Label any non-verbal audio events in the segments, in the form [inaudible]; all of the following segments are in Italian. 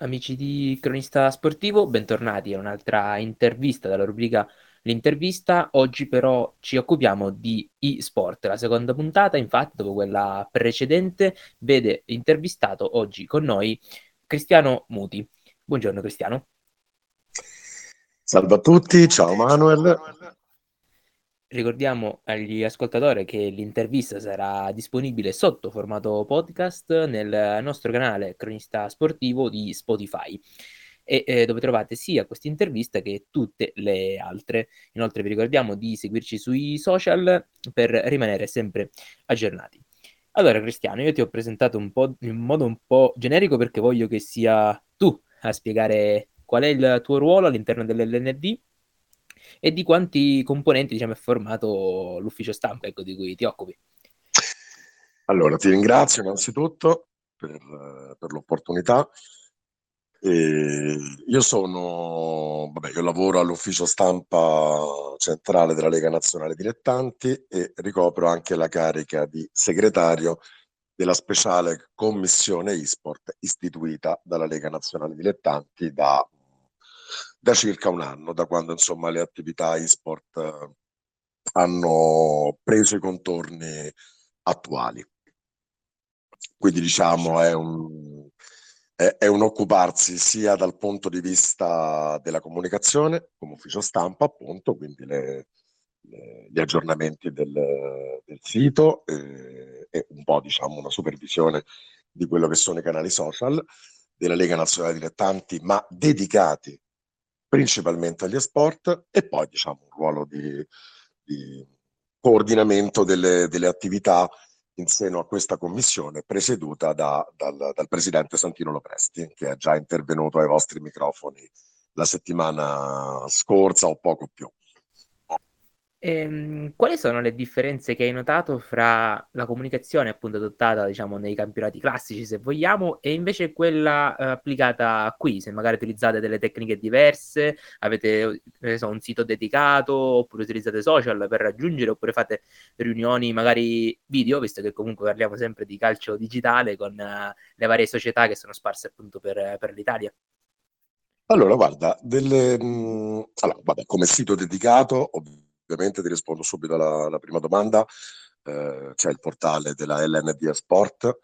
amici di Cronista Sportivo, bentornati a un'altra intervista dalla rubrica L'intervista. Oggi però ci occupiamo di e-sport. La seconda puntata, infatti, dopo quella precedente, vede intervistato oggi con noi Cristiano Muti. Buongiorno Cristiano. Salve a tutti, ciao Manuel. Ricordiamo agli ascoltatori che l'intervista sarà disponibile sotto formato podcast nel nostro canale Cronista Sportivo di Spotify e eh, dove trovate sia questa intervista che tutte le altre. Inoltre vi ricordiamo di seguirci sui social per rimanere sempre aggiornati. Allora Cristiano, io ti ho presentato un po' in modo un po' generico perché voglio che sia tu a spiegare qual è il tuo ruolo all'interno dell'LND e di quanti componenti diciamo, è formato l'ufficio stampa ecco, di cui ti occupi. Allora, ti ringrazio innanzitutto per, per l'opportunità. E io sono, vabbè, io lavoro all'ufficio stampa centrale della Lega Nazionale Dilettanti e ricopro anche la carica di segretario della speciale commissione e-sport istituita dalla Lega Nazionale Dilettanti da da circa un anno, da quando insomma le attività e-sport eh, hanno preso i contorni attuali. Quindi diciamo è un, è, è un occuparsi sia dal punto di vista della comunicazione, come ufficio stampa appunto, quindi le, le, gli aggiornamenti del, del sito eh, e un po' diciamo una supervisione di quello che sono i canali social della Lega Nazionale Dilettanti, ma dedicati principalmente agli sport e poi diciamo un ruolo di, di coordinamento delle, delle, attività in seno a questa commissione presieduta da, dal, dal, presidente Santino Lopresti che è già intervenuto ai vostri microfoni la settimana scorsa o poco più. Ehm, quali sono le differenze che hai notato fra la comunicazione appunto adottata, diciamo, nei campionati classici, se vogliamo, e invece quella eh, applicata qui? Se magari utilizzate delle tecniche diverse, avete so, un sito dedicato, oppure utilizzate social per raggiungere, oppure fate riunioni magari video, visto che comunque parliamo sempre di calcio digitale con uh, le varie società che sono sparse appunto per, per l'Italia. Allora, guarda, delle, mh, mm, allora, vabbè, come sito dedicato, ovviamente ovviamente ti rispondo subito alla, alla prima domanda. Eh, c'è il portale della LND Sport,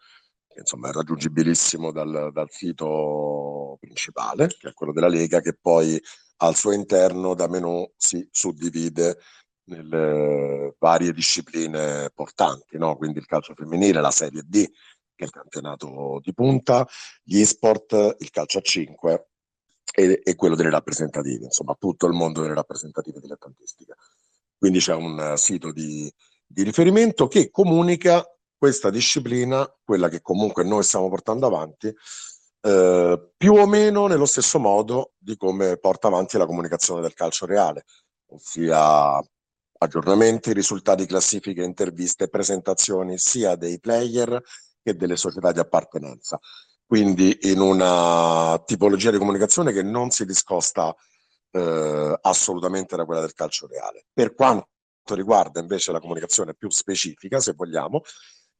che insomma è raggiungibilissimo dal, dal sito principale, che è quello della Lega, che poi al suo interno da menu si suddivide nelle varie discipline portanti, no? quindi il calcio femminile, la Serie D, che è il campionato di punta, gli e-sport, il calcio a 5 e, e quello delle rappresentative, insomma tutto il mondo delle rappresentative dilettantistiche. Quindi c'è un eh, sito di, di riferimento che comunica questa disciplina, quella che comunque noi stiamo portando avanti, eh, più o meno nello stesso modo di come porta avanti la comunicazione del calcio reale, ossia aggiornamenti, risultati, classifiche, interviste, presentazioni sia dei player che delle società di appartenenza. Quindi in una tipologia di comunicazione che non si discosta eh, assolutamente da quella del calcio reale. Per quanto riguarda invece la comunicazione più specifica, se vogliamo,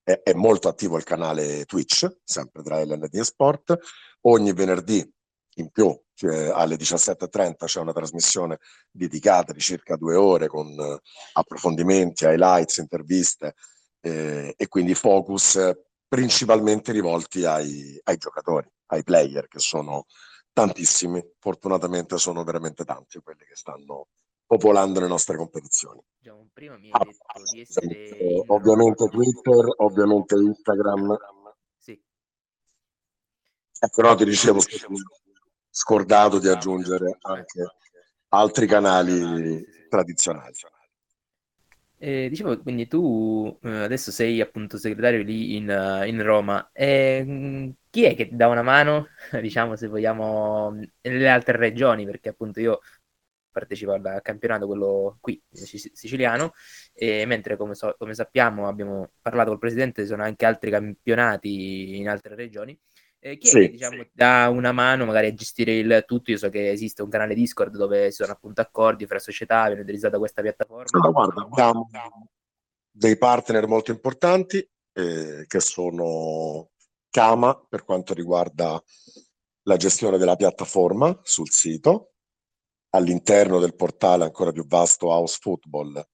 è, è molto attivo il canale Twitch, sempre tra LND e Sport. Ogni venerdì in più, cioè alle 17.30 c'è una trasmissione dedicata di circa due ore con eh, approfondimenti, highlights, interviste eh, e quindi focus principalmente rivolti ai, ai, giocatori, ai player che sono tantissimi, fortunatamente sono veramente tanti quelli che stanno popolando le nostre competizioni. prima mi hai detto di essere ovviamente Twitter, ovviamente Instagram. Sì. Ecco, no, ti dicevo scordato di aggiungere anche altri canali tradizionali. Eh, dicevo, quindi tu eh, adesso sei appunto segretario lì in, uh, in Roma. Eh, chi è che dà una mano, [laughs] diciamo, se vogliamo, nelle altre regioni? Perché appunto io partecipo al campionato, quello qui, siciliano, e mentre come, so, come sappiamo abbiamo parlato col presidente, ci sono anche altri campionati in altre regioni. Eh, chi sì, è che diciamo, sì. dà una mano magari a gestire il tutto? Io so che esiste un canale Discord dove si sono appunto accordi fra società, viene utilizzata questa piattaforma. No, guarda, abbiamo dei partner molto importanti eh, che sono Kama per quanto riguarda la gestione della piattaforma sul sito, all'interno del portale ancora più vasto House Football,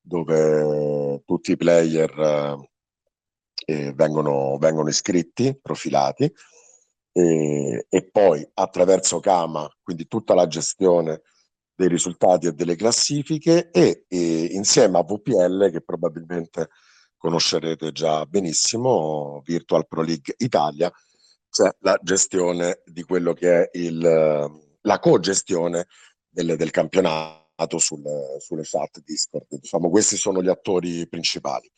dove tutti i player eh, vengono, vengono, iscritti, profilati, e, e, poi attraverso Kama, quindi tutta la gestione dei risultati e delle classifiche e, e insieme a VPL che probabilmente conoscerete già benissimo, Virtual Pro League Italia, c'è la gestione di quello che è il, la co-gestione del, del campionato sulle, sulle chat Discord. Diciamo, questi sono gli attori principali.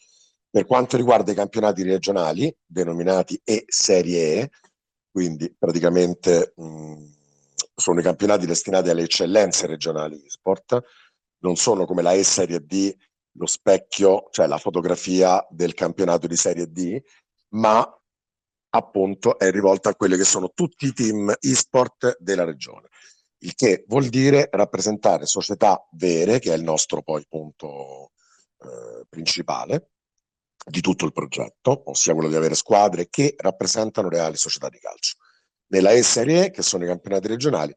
Per quanto riguarda i campionati regionali, denominati E Serie E, quindi praticamente mh, sono i campionati destinati alle eccellenze regionali di sport, non sono come la E Serie D lo specchio, cioè la fotografia del campionato di Serie D, ma appunto è rivolta a quelli che sono tutti i team e-sport della regione, il che vuol dire rappresentare società vere, che è il nostro poi punto eh, principale di tutto il progetto, ossia quello di avere squadre che rappresentano reali società di calcio. Nella E Serie che sono i campionati regionali,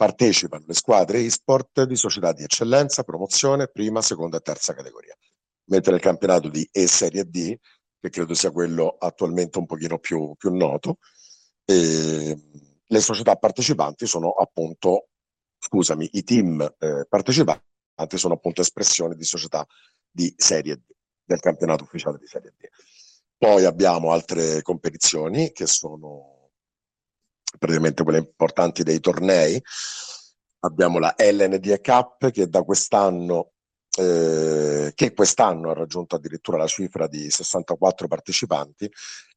partecipano le squadre e-sport di società di eccellenza, promozione, prima, seconda e terza categoria. Mentre nel campionato di E Serie D, che credo sia quello attualmente un pochino più, più noto, eh, le società partecipanti sono appunto, scusami, i team eh, partecipanti sono appunto espressione di società di Serie D, del campionato ufficiale di Serie D. Poi abbiamo altre competizioni che sono praticamente quelle importanti dei tornei. Abbiamo la LND Cup che da quest'anno eh, che quest'anno ha raggiunto addirittura la cifra di 64 partecipanti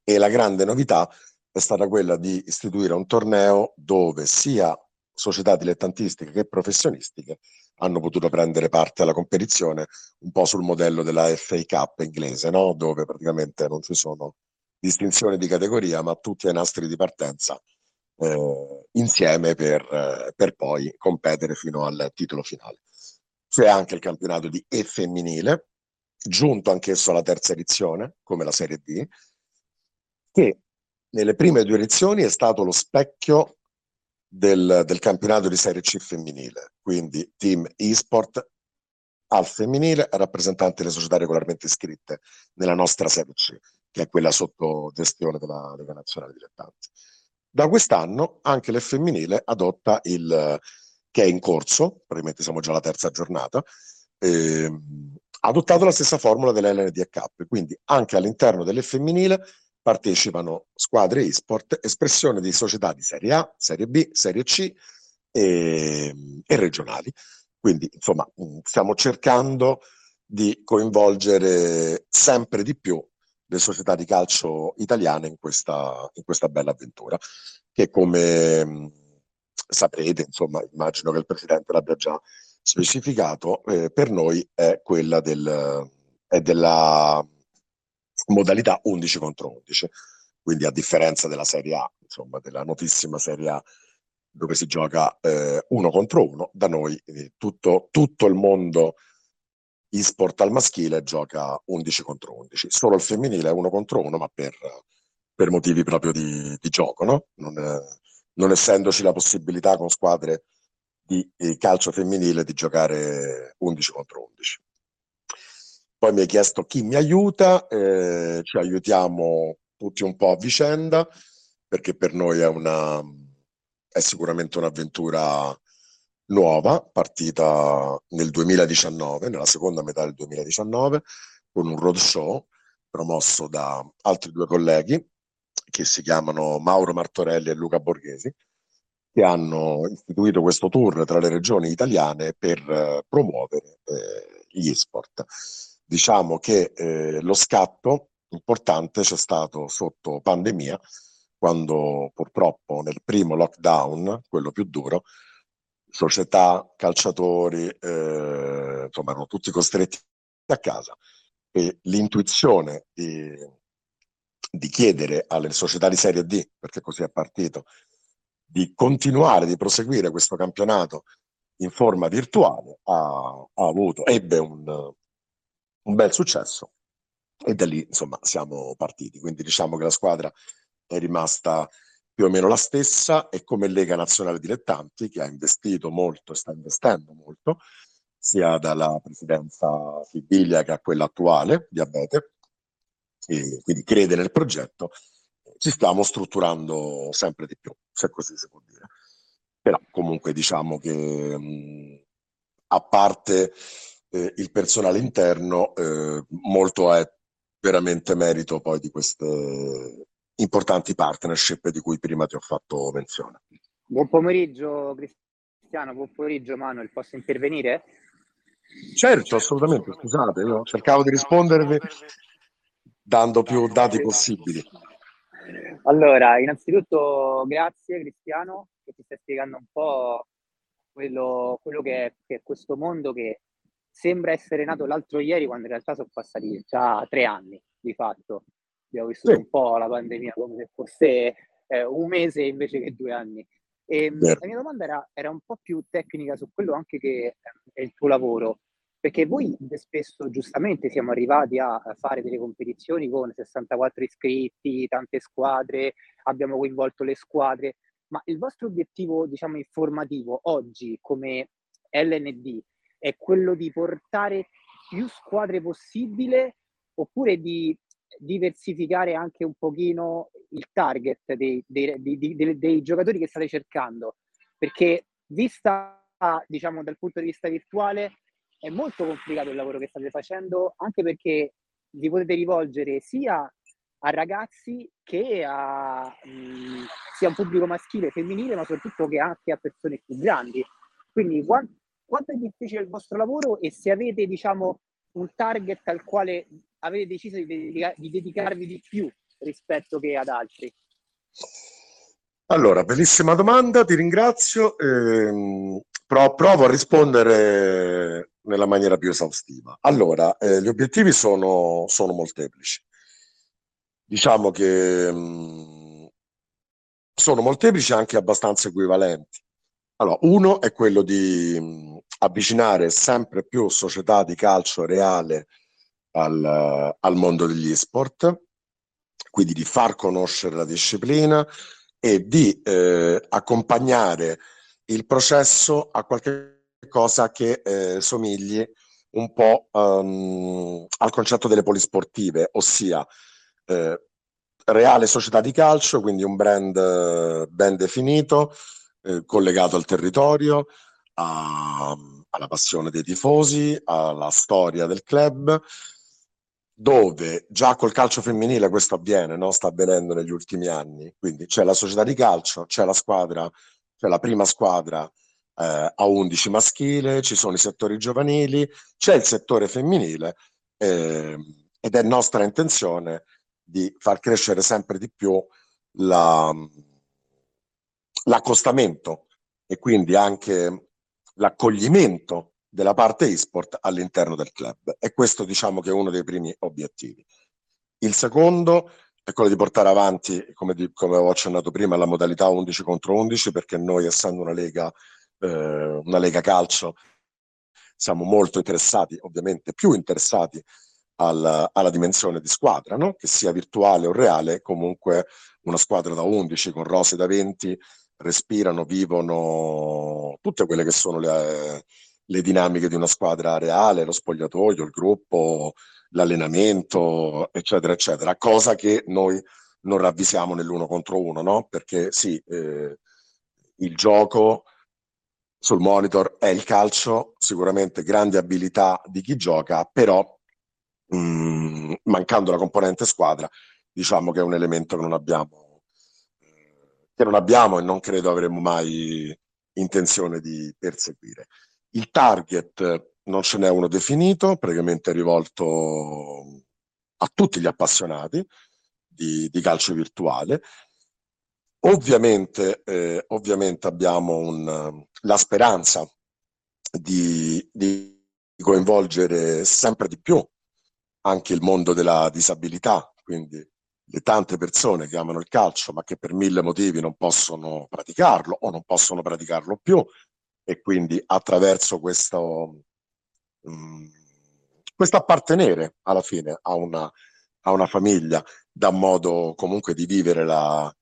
e la grande novità è stata quella di istituire un torneo dove sia società dilettantistiche che professionistiche hanno potuto prendere parte alla competizione un po' sul modello della FA Cup inglese, no? dove praticamente non ci sono distinzioni di categoria, ma tutti ai nastri di partenza eh, insieme per, eh, per, poi competere fino al titolo finale. C'è anche il campionato di E femminile, giunto anch'esso alla terza edizione, come la Serie D, che nelle prime due edizioni è stato lo specchio del, del campionato di Serie C femminile, quindi team e-sport al femminile, rappresentante delle società regolarmente iscritte nella nostra Serie C, che è quella sotto gestione della Lega Nazionale Dilettanti. Da quest'anno anche l'F femminile adotta il che è in corso, probabilmente siamo già alla terza giornata, eh, ha adottato la stessa formula dell'LND Cup, quindi anche all'interno delle femminile partecipano squadre e-sport, espressione di società di Serie A, Serie B, Serie C e, e regionali. Quindi, insomma, stiamo cercando di coinvolgere sempre di più le società di calcio italiane in questa, in questa bella avventura, che come mh, saprete, insomma, immagino che il Presidente l'abbia già specificato, eh, per noi è quella del, è della modalità 11 contro 11. Quindi a differenza della Serie A, insomma, della notissima Serie A dove si gioca eh, uno contro uno, da noi eh, tutto, tutto il mondo e-sport al maschile gioca 11 contro 11, solo il femminile è uno contro uno, ma per, per motivi proprio di, di gioco, no? non, non, essendoci la possibilità con squadre di, di calcio femminile di giocare 11 contro 11. Poi mi hai chiesto chi mi aiuta, eh, ci aiutiamo tutti un po' a vicenda, perché per noi è, una, è sicuramente un'avventura nuova, partita nel 2019, nella seconda metà del 2019, con un roadshow promosso da altri due colleghi che si chiamano Mauro Martorelli e Luca Borghesi, che hanno istituito questo tour tra le regioni italiane per eh, promuovere eh, gli sport. Diciamo che eh, lo scatto importante c'è stato sotto pandemia, quando purtroppo nel primo lockdown, quello più duro, società, calciatori, eh, insomma erano tutti costretti a casa e l'intuizione di, di chiedere alle società di Serie D, perché così è partito, di continuare, di proseguire questo campionato in forma virtuale ha, ha avuto, ebbe un, un, bel successo e da lì insomma siamo partiti. Quindi diciamo che la squadra è rimasta più o meno la stessa e come Lega Nazionale Dilettanti, che ha investito molto e sta investendo molto, sia dalla presidenza Sibilia che a quella attuale di Abete, e quindi crede nel progetto, ci stiamo strutturando sempre di più, se così si può dire. Però comunque diciamo che mh, a parte eh, il personale interno, eh, molto è veramente merito poi di queste importanti partnership di cui prima ti ho fatto menzione. Buon pomeriggio Cristiano, buon pomeriggio Manuel, posso intervenire? Certo, assolutamente, scusate, io cercavo di rispondervi dando più dati possibili. Allora, innanzitutto grazie Cristiano che ti stai spiegando un po' quello, quello che, è, che, è, questo mondo che sembra essere nato l'altro ieri quando in realtà sono passati già tre anni di fatto. Abbiamo vissuto sì. un po' la pandemia come se fosse eh, un mese invece che due anni. E, ehm, la mia domanda era, era, un po' più tecnica su quello anche che è il tuo lavoro, perché voi spesso giustamente siamo arrivati a fare delle competizioni con 64 iscritti, tante squadre, abbiamo coinvolto le squadre, ma il vostro obiettivo, diciamo, informativo oggi come LND è quello di portare più squadre possibile oppure di diversificare anche un pochino il target dei, dei, dei, dei giocatori che state cercando? Perché vista, diciamo, dal punto di vista virtuale è molto complicato il lavoro che state facendo, anche perché vi potete rivolgere sia a ragazzi che a mh, sia un pubblico maschile e femminile, ma soprattutto che anche a persone più grandi. Quindi quanto, quanto è difficile il vostro lavoro e se avete, diciamo, un target al quale avete deciso di, dedica- di dedicarvi di più rispetto che ad altri? Allora, bellissima domanda, ti ringrazio. Eh, provo a rispondere nella maniera più esaustiva. Allora, eh, gli obiettivi sono, sono molteplici diciamo che mh, mm, sono molteplici anche abbastanza equivalenti. Allora, uno è quello di mh, mm, avvicinare sempre più società di calcio reale al, al mondo degli sport, quindi di far conoscere la disciplina e di eh, accompagnare il processo a qualche cosa che eh, somigli un po' um, al concetto delle polisportive, ossia eh, reale società di calcio, quindi un brand eh, ben definito, eh, collegato al territorio, a, alla passione dei tifosi, alla storia del club, dove già col calcio femminile questo avviene, no? sta avvenendo negli ultimi anni. Quindi c'è la società di calcio, c'è la squadra, c'è la prima squadra eh, a 11 maschile, ci sono i settori giovanili, c'è il settore femminile eh, ed è nostra intenzione di far crescere sempre di più la, l'accostamento e quindi anche l'accoglimento della parte e-sport all'interno del club. E questo diciamo che è uno dei primi obiettivi. Il secondo è quello di portare avanti, come, di, come avevo accennato prima, la modalità 11 contro 11, perché noi essendo una lega, eh, una lega calcio, siamo molto interessati, ovviamente più interessati alla, alla dimensione di squadra, no? che sia virtuale o reale, comunque una squadra da 11 con rose da 20 respirano, vivono tutte quelle che sono le, le dinamiche di una squadra reale, lo spogliatoio, il gruppo, l'allenamento, eccetera, eccetera, cosa che noi non ravvisiamo nell'uno contro uno, no? Perché sì, eh, il gioco sul monitor è il calcio, sicuramente grande abilità di chi gioca, però mh, mm, mancando la componente squadra, diciamo che è un elemento che non abbiamo, che non abbiamo e non credo avremo mai intenzione di perseguire. Il target non ce n'è uno definito, praticamente rivolto a tutti gli appassionati di, di calcio virtuale. Ovviamente, eh, ovviamente abbiamo un, la speranza di, di coinvolgere sempre di più anche il mondo della disabilità, quindi le tante persone che amano il calcio ma che per mille motivi non possono praticarlo o non possono praticarlo più e quindi attraverso questo, um, questo appartenere alla fine a una, a una famiglia dà modo comunque di vivere la,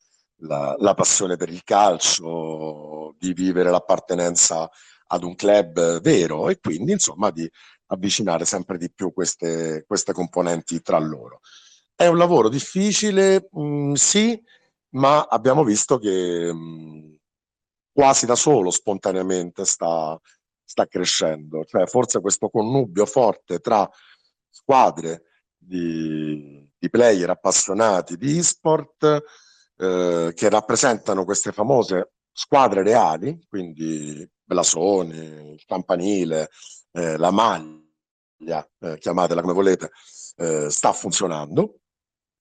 la, la, passione per il calcio, di vivere l'appartenenza ad un club vero e quindi insomma di avvicinare sempre di più queste, queste componenti tra loro. È un lavoro difficile, mh, mm, sì, ma abbiamo visto che mh, mm, quasi da solo, spontaneamente, sta, sta crescendo. Cioè, forse questo connubio forte tra squadre di, di player appassionati di e-sport eh, che rappresentano queste famose squadre reali, quindi blasoni, il campanile, eh, la maglia, eh, chiamatela come volete, eh, sta funzionando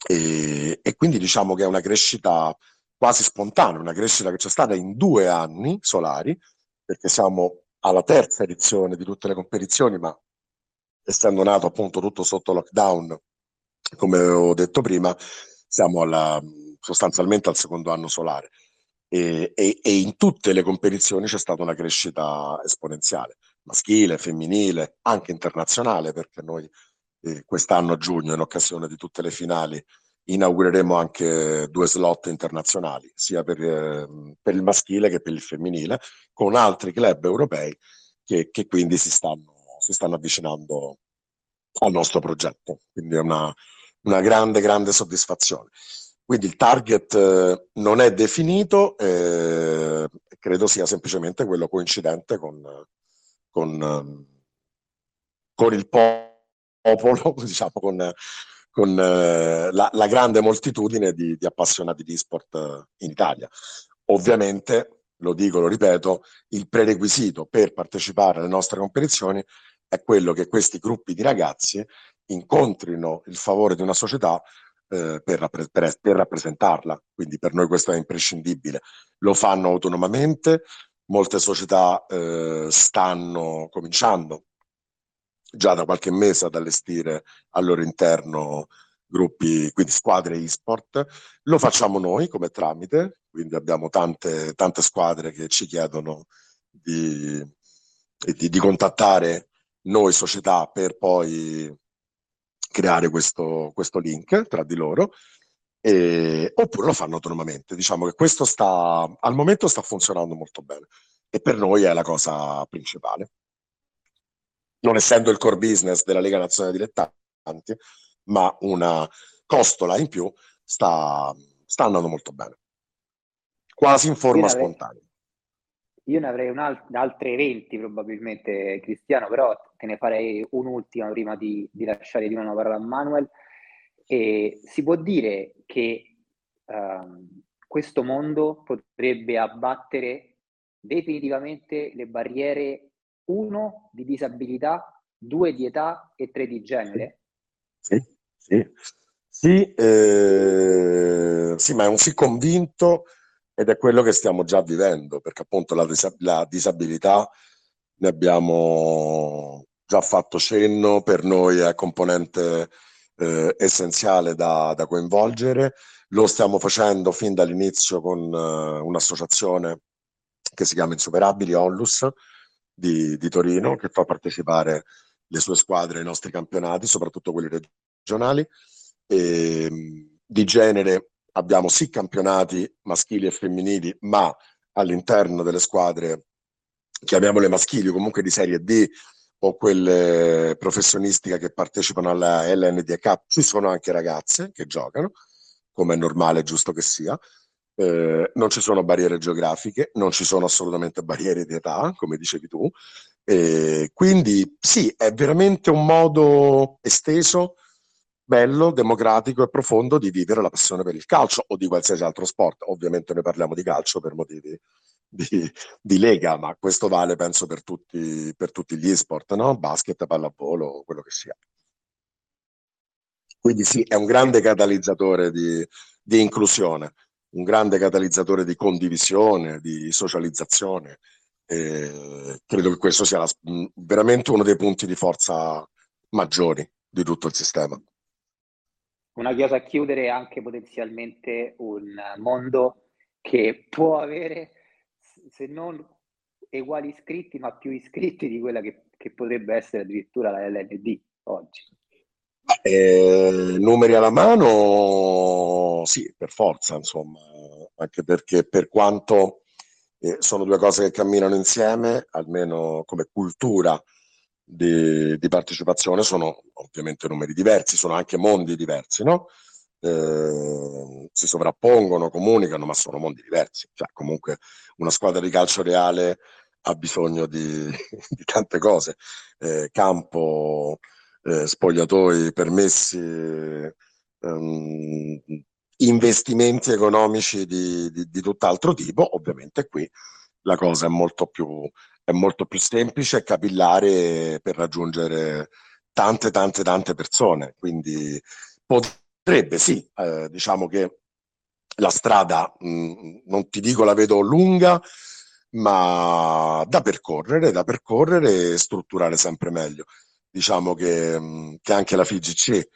e, e, quindi diciamo che è una crescita quasi spontanea, una crescita che c'è stata in due anni solari, perché siamo alla terza edizione di tutte le competizioni, ma essendo nato appunto tutto sotto lockdown, come ho detto prima, siamo alla, sostanzialmente al secondo anno solare. E, e, e, in tutte le competizioni c'è stata una crescita esponenziale, maschile, femminile, anche internazionale, perché noi eh, quest'anno a giugno, in occasione di tutte le finali, inaugureremo anche due slot internazionali, sia per, eh, per il maschile che per il femminile, con altri club europei che, che quindi si stanno, si stanno, avvicinando al nostro progetto. Quindi è una, una grande, grande soddisfazione. Quindi il target eh, non è definito, eh, credo sia semplicemente quello coincidente con, con, con il popolo, [laughs] diciamo, con, con eh, la, la, grande moltitudine di, di appassionati di sport eh, in Italia. Ovviamente, lo dico, lo ripeto, il prerequisito per partecipare alle nostre competizioni è quello che questi gruppi di ragazzi incontrino il favore di una società eh, per, per, per, rappresentarla. Quindi per noi questo è imprescindibile. Lo fanno autonomamente, molte società eh, stanno cominciando già da qualche mese ad allestire al loro interno gruppi, quindi squadre e-sport. Lo facciamo noi come tramite, quindi abbiamo tante, tante squadre che ci chiedono di, di, di contattare noi società per poi creare questo, questo link tra di loro, e, oppure lo fanno autonomamente. Diciamo che questo sta, al momento sta funzionando molto bene e per noi è la cosa principale. Non essendo il core business della Lega Nazionale Dilettanti, ma una costola in più, sta, sta andando molto bene. Quasi in forma spontanea. Io ne avrei un alt- altre 20 probabilmente, Cristiano, però te ne farei un'ultima prima di, di lasciare di nuovo la parola a Manuel. E si può dire che um, questo mondo potrebbe abbattere definitivamente le barriere, uno, di disabilità, due, di età e tre, di genere? Sì, sì, sì, eh, sì ma è un sì convinto ed è quello che stiamo già vivendo, perché appunto la, dis- la disabilità ne abbiamo già fatto cenno, per noi è componente eh, essenziale da, da, coinvolgere, lo stiamo facendo fin dall'inizio con uh, un'associazione che si chiama Insuperabili, Onlus, di, di Torino, che fa partecipare le sue squadre ai nostri campionati, soprattutto quelli regionali. E, di genere abbiamo sì campionati maschili e femminili, ma all'interno delle squadre, chiamiamole maschili o comunque di serie D o quelle professionistiche che partecipano alla LNDK, ci sono anche ragazze che giocano, come è normale e giusto che sia. Eh, non ci sono barriere geografiche, non ci sono assolutamente barriere di età, come dicevi tu. Eh, quindi sì, è veramente un modo esteso bello, democratico e profondo di vivere la passione per il calcio o di qualsiasi altro sport. Ovviamente noi parliamo di calcio per motivi di, di lega, ma questo vale penso per tutti, per tutti gli sport, no? basket, pallavolo, quello che sia. Quindi sì, è un grande catalizzatore di, di inclusione, un grande catalizzatore di condivisione, di socializzazione. E credo che questo sia la, veramente uno dei punti di forza maggiori di tutto il sistema una chiosa a chiudere è anche potenzialmente un mondo che può avere, se non uguali iscritti, ma più iscritti di quella che, che potrebbe essere addirittura la LND oggi. Eh, numeri alla mano, sì, per forza, insomma, anche perché per quanto eh, sono due cose che camminano insieme, almeno come cultura di, di, partecipazione, sono ovviamente numeri diversi, sono anche mondi diversi, no? Eh, si sovrappongono, comunicano, ma sono mondi diversi. Cioè, comunque una squadra di calcio reale ha bisogno di, [laughs] di tante cose. Eh, campo, eh, spogliatoi, permessi, ehm, investimenti economici di, di, di, tutt'altro tipo, ovviamente qui la cosa è molto più, è molto più semplice e capillare per raggiungere tante, tante, tante persone. Quindi potrebbe, sì, eh, diciamo che la strada, mh, mm, non ti dico la vedo lunga, ma da percorrere, da percorrere e strutturare sempre meglio. Diciamo che, mh, che anche la FIGC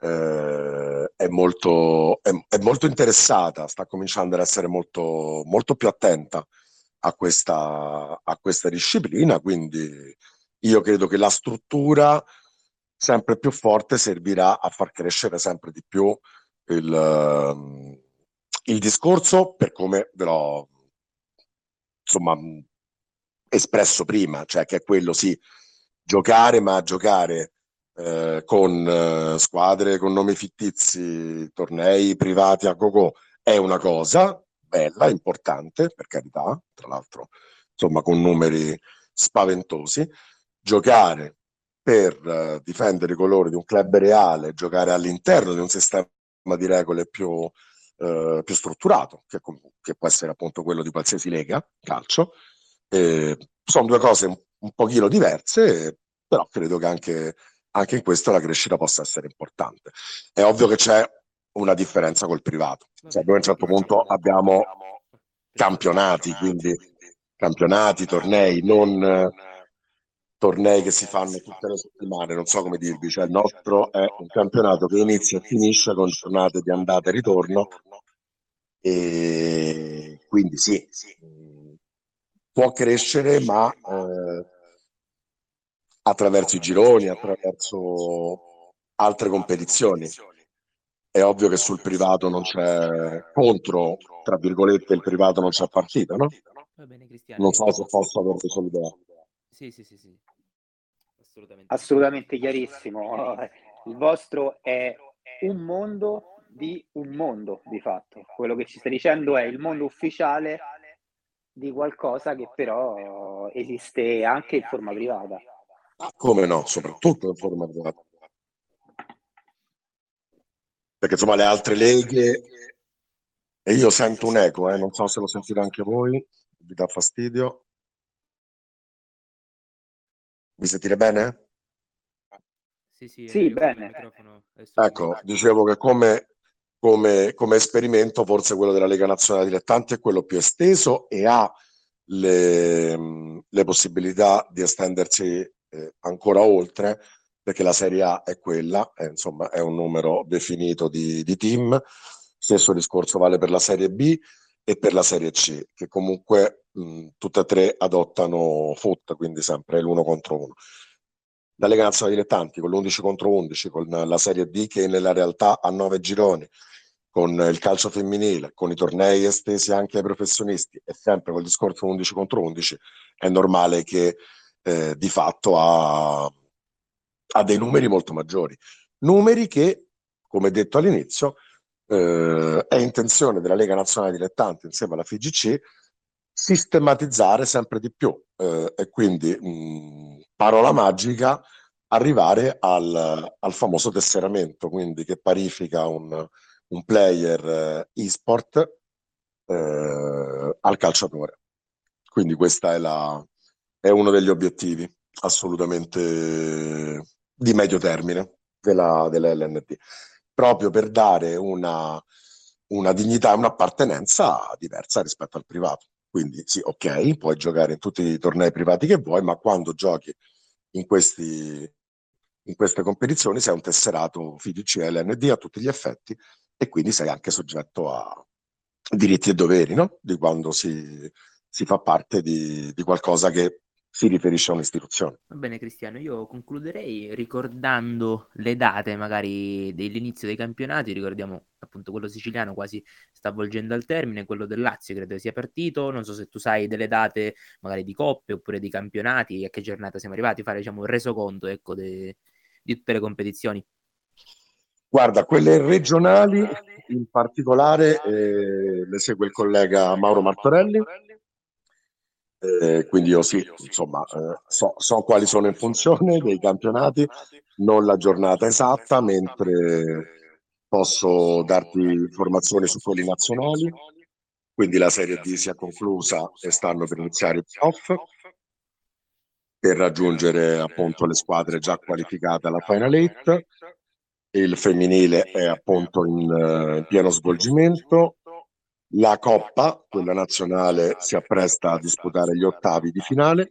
eh, è, molto, è, è, molto interessata, sta cominciando ad essere molto, molto più attenta a questa, a questa disciplina, quindi io credo che la struttura sempre più forte servirà a far crescere sempre di più il, il discorso per come ve l'ho insomma espresso prima, cioè che è quello sì, giocare ma giocare eh, con eh, squadre con nomi fittizi, tornei privati a go-go è una cosa bella, importante, per carità, tra l'altro, insomma, con numeri spaventosi. Giocare per uh, difendere i colori di un club reale, giocare all'interno di un sistema di regole più, uh, più strutturato, che, che, può essere appunto quello di qualsiasi lega, calcio. Eh, sono due cose un, pochino diverse, però credo che anche anche in questo la crescita possa essere importante. È ovvio che c'è una differenza col privato. Cioè, noi a un certo punto abbiamo campionati, quindi campionati, tornei, non tornei che si fanno tutte le settimane, non so come dirvi, cioè il nostro è un campionato che inizia e finisce con giornate di andata e ritorno e quindi sì, può crescere ma eh, attraverso i gironi, attraverso altre competizioni. È ovvio che sul privato non c'è contro, tra virgolette, il privato non c'è partita, no? Va bene, Cristiano. Non so se posso avere solidità. Sì, sì, sì, sì. Assolutamente. Assolutamente chiarissimo. Il vostro è un mondo di un mondo, di fatto. Quello che ci stai dicendo è il mondo ufficiale di qualcosa che però esiste anche in forma privata. Come no, soprattutto in forma privata. Perché insomma le altre leghe, e io sento un eco, eh, non so se lo sentite anche voi, vi dà fastidio. Mi sentite bene? Sì, sì, sì bene. Ecco, dicevo che come, come, come, esperimento forse quello della Lega Nazionale Dilettanti è quello più esteso e ha le, le possibilità di estendersi eh, ancora oltre, perché la Serie A è quella, è, insomma è un numero definito di, di team. Stesso discorso vale per la Serie B e per la Serie C, che comunque mh, tutte e tre adottano foot, quindi sempre l'uno contro uno. La Lega Nazionale Dilettanti con l'11 contro 11, con la Serie D che nella realtà ha nove gironi, con il calcio femminile, con i tornei estesi anche ai professionisti e sempre col discorso 11 contro 11, è normale che eh, di fatto ha, ha, dei numeri molto maggiori. Numeri che, come detto all'inizio, eh, è intenzione della Lega Nazionale Dilettanti insieme alla FIGC sistematizzare sempre di più eh, e quindi, mh, parola magica, arrivare al, al, famoso tesseramento, quindi che parifica un, un player eh, e-sport eh, al calciatore. Quindi questa è la, è uno degli obiettivi assolutamente di medio termine della, della LND, proprio per dare una, una dignità e un'appartenenza diversa rispetto al privato. Quindi sì, ok, puoi giocare in tutti i tornei privati che vuoi, ma quando giochi in, questi, in queste competizioni sei un tesserato FIDC LND a tutti gli effetti e quindi sei anche soggetto a diritti e doveri, no? Di quando si, si fa parte di, di qualcosa che si riferisce a un'istituzione. Va bene Cristiano, io concluderei ricordando le date magari dell'inizio dei campionati, ricordiamo appunto quello siciliano quasi sta volgendo al termine, quello del Lazio credo sia partito, non so se tu sai delle date magari di coppe oppure di campionati, a che giornata siamo arrivati, fare diciamo un resoconto ecco, de- di tutte le competizioni. Guarda, quelle regionali in particolare eh, le segue il collega Mauro Martorelli eh, quindi io sì, insomma, eh, so, so, quali sono in funzione dei campionati, non la giornata esatta, mentre posso darti informazioni su quelli nazionali. Quindi la Serie D si è conclusa e stanno per iniziare i playoff per raggiungere appunto le squadre già qualificate alla Final Eight. Il femminile è appunto in uh, pieno svolgimento la Coppa, quella nazionale, si appresta a disputare gli ottavi di finale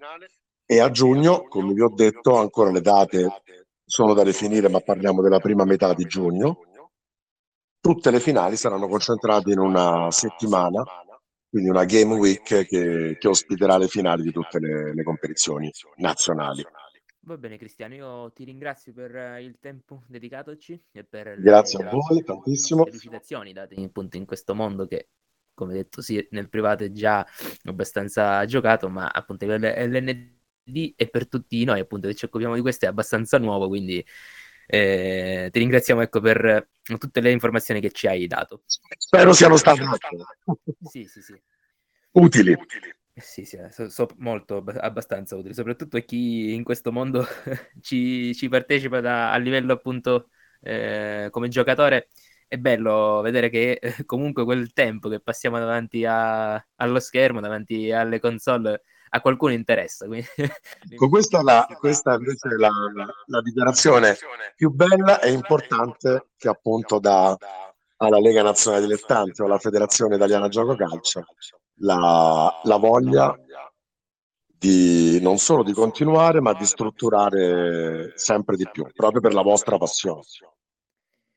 e a giugno, come vi ho detto, ancora le date sono da definire, ma parliamo della prima metà di giugno. Tutte le finali saranno concentrate in una settimana, quindi una game week che, che ospiterà le finali di tutte le, le competizioni nazionali. Va bene Cristiano, io ti ringrazio per il tempo [laughs] dedicatoci e per Grazie le, a voi tantissimo. le delucidazioni date appunto in questo mondo che come detto, sì, nel privato è già abbastanza giocato, ma appunto l'ND e per tutti noi, appunto, che ci occupiamo di questo è abbastanza nuovo, quindi eh, ti ringraziamo ecco, per tutte le informazioni che ci hai dato. Spero siano state sì, sì, sì. utili. Eh, sì, sì, so, so molto, abbastanza utili, soprattutto a chi in questo mondo [laughs] ci, ci partecipa da, a livello appunto eh, come giocatore è bello vedere che eh, comunque quel tempo che passiamo davanti a, allo schermo, davanti alle console, a qualcuno interessa. Quindi... Con questa, la, questa invece è la, la, dichiarazione più bella e importante che appunto dà alla Lega Nazionale Dilettanti o alla Federazione Italiana Gioco Calcio la, la voglia di non solo di continuare ma di strutturare sempre di più, proprio per la vostra passione.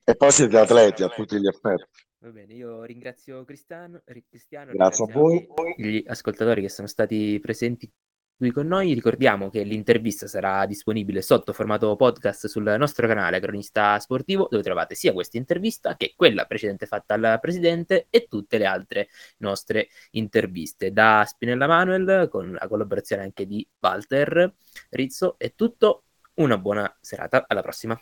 E poi siete atleti a tutti gli effetti. Va bene, io ringrazio Cristiano, Cristiano grazie a voi. Gli ascoltatori che sono stati presenti qui con noi. Ricordiamo che l'intervista sarà disponibile sotto formato podcast sul nostro canale Cronista Sportivo, dove trovate sia questa intervista che quella precedente fatta al presidente e tutte le altre nostre interviste. Da Spinella Manuel, con la collaborazione anche di Walter Rizzo, è tutto. Una buona serata, alla prossima.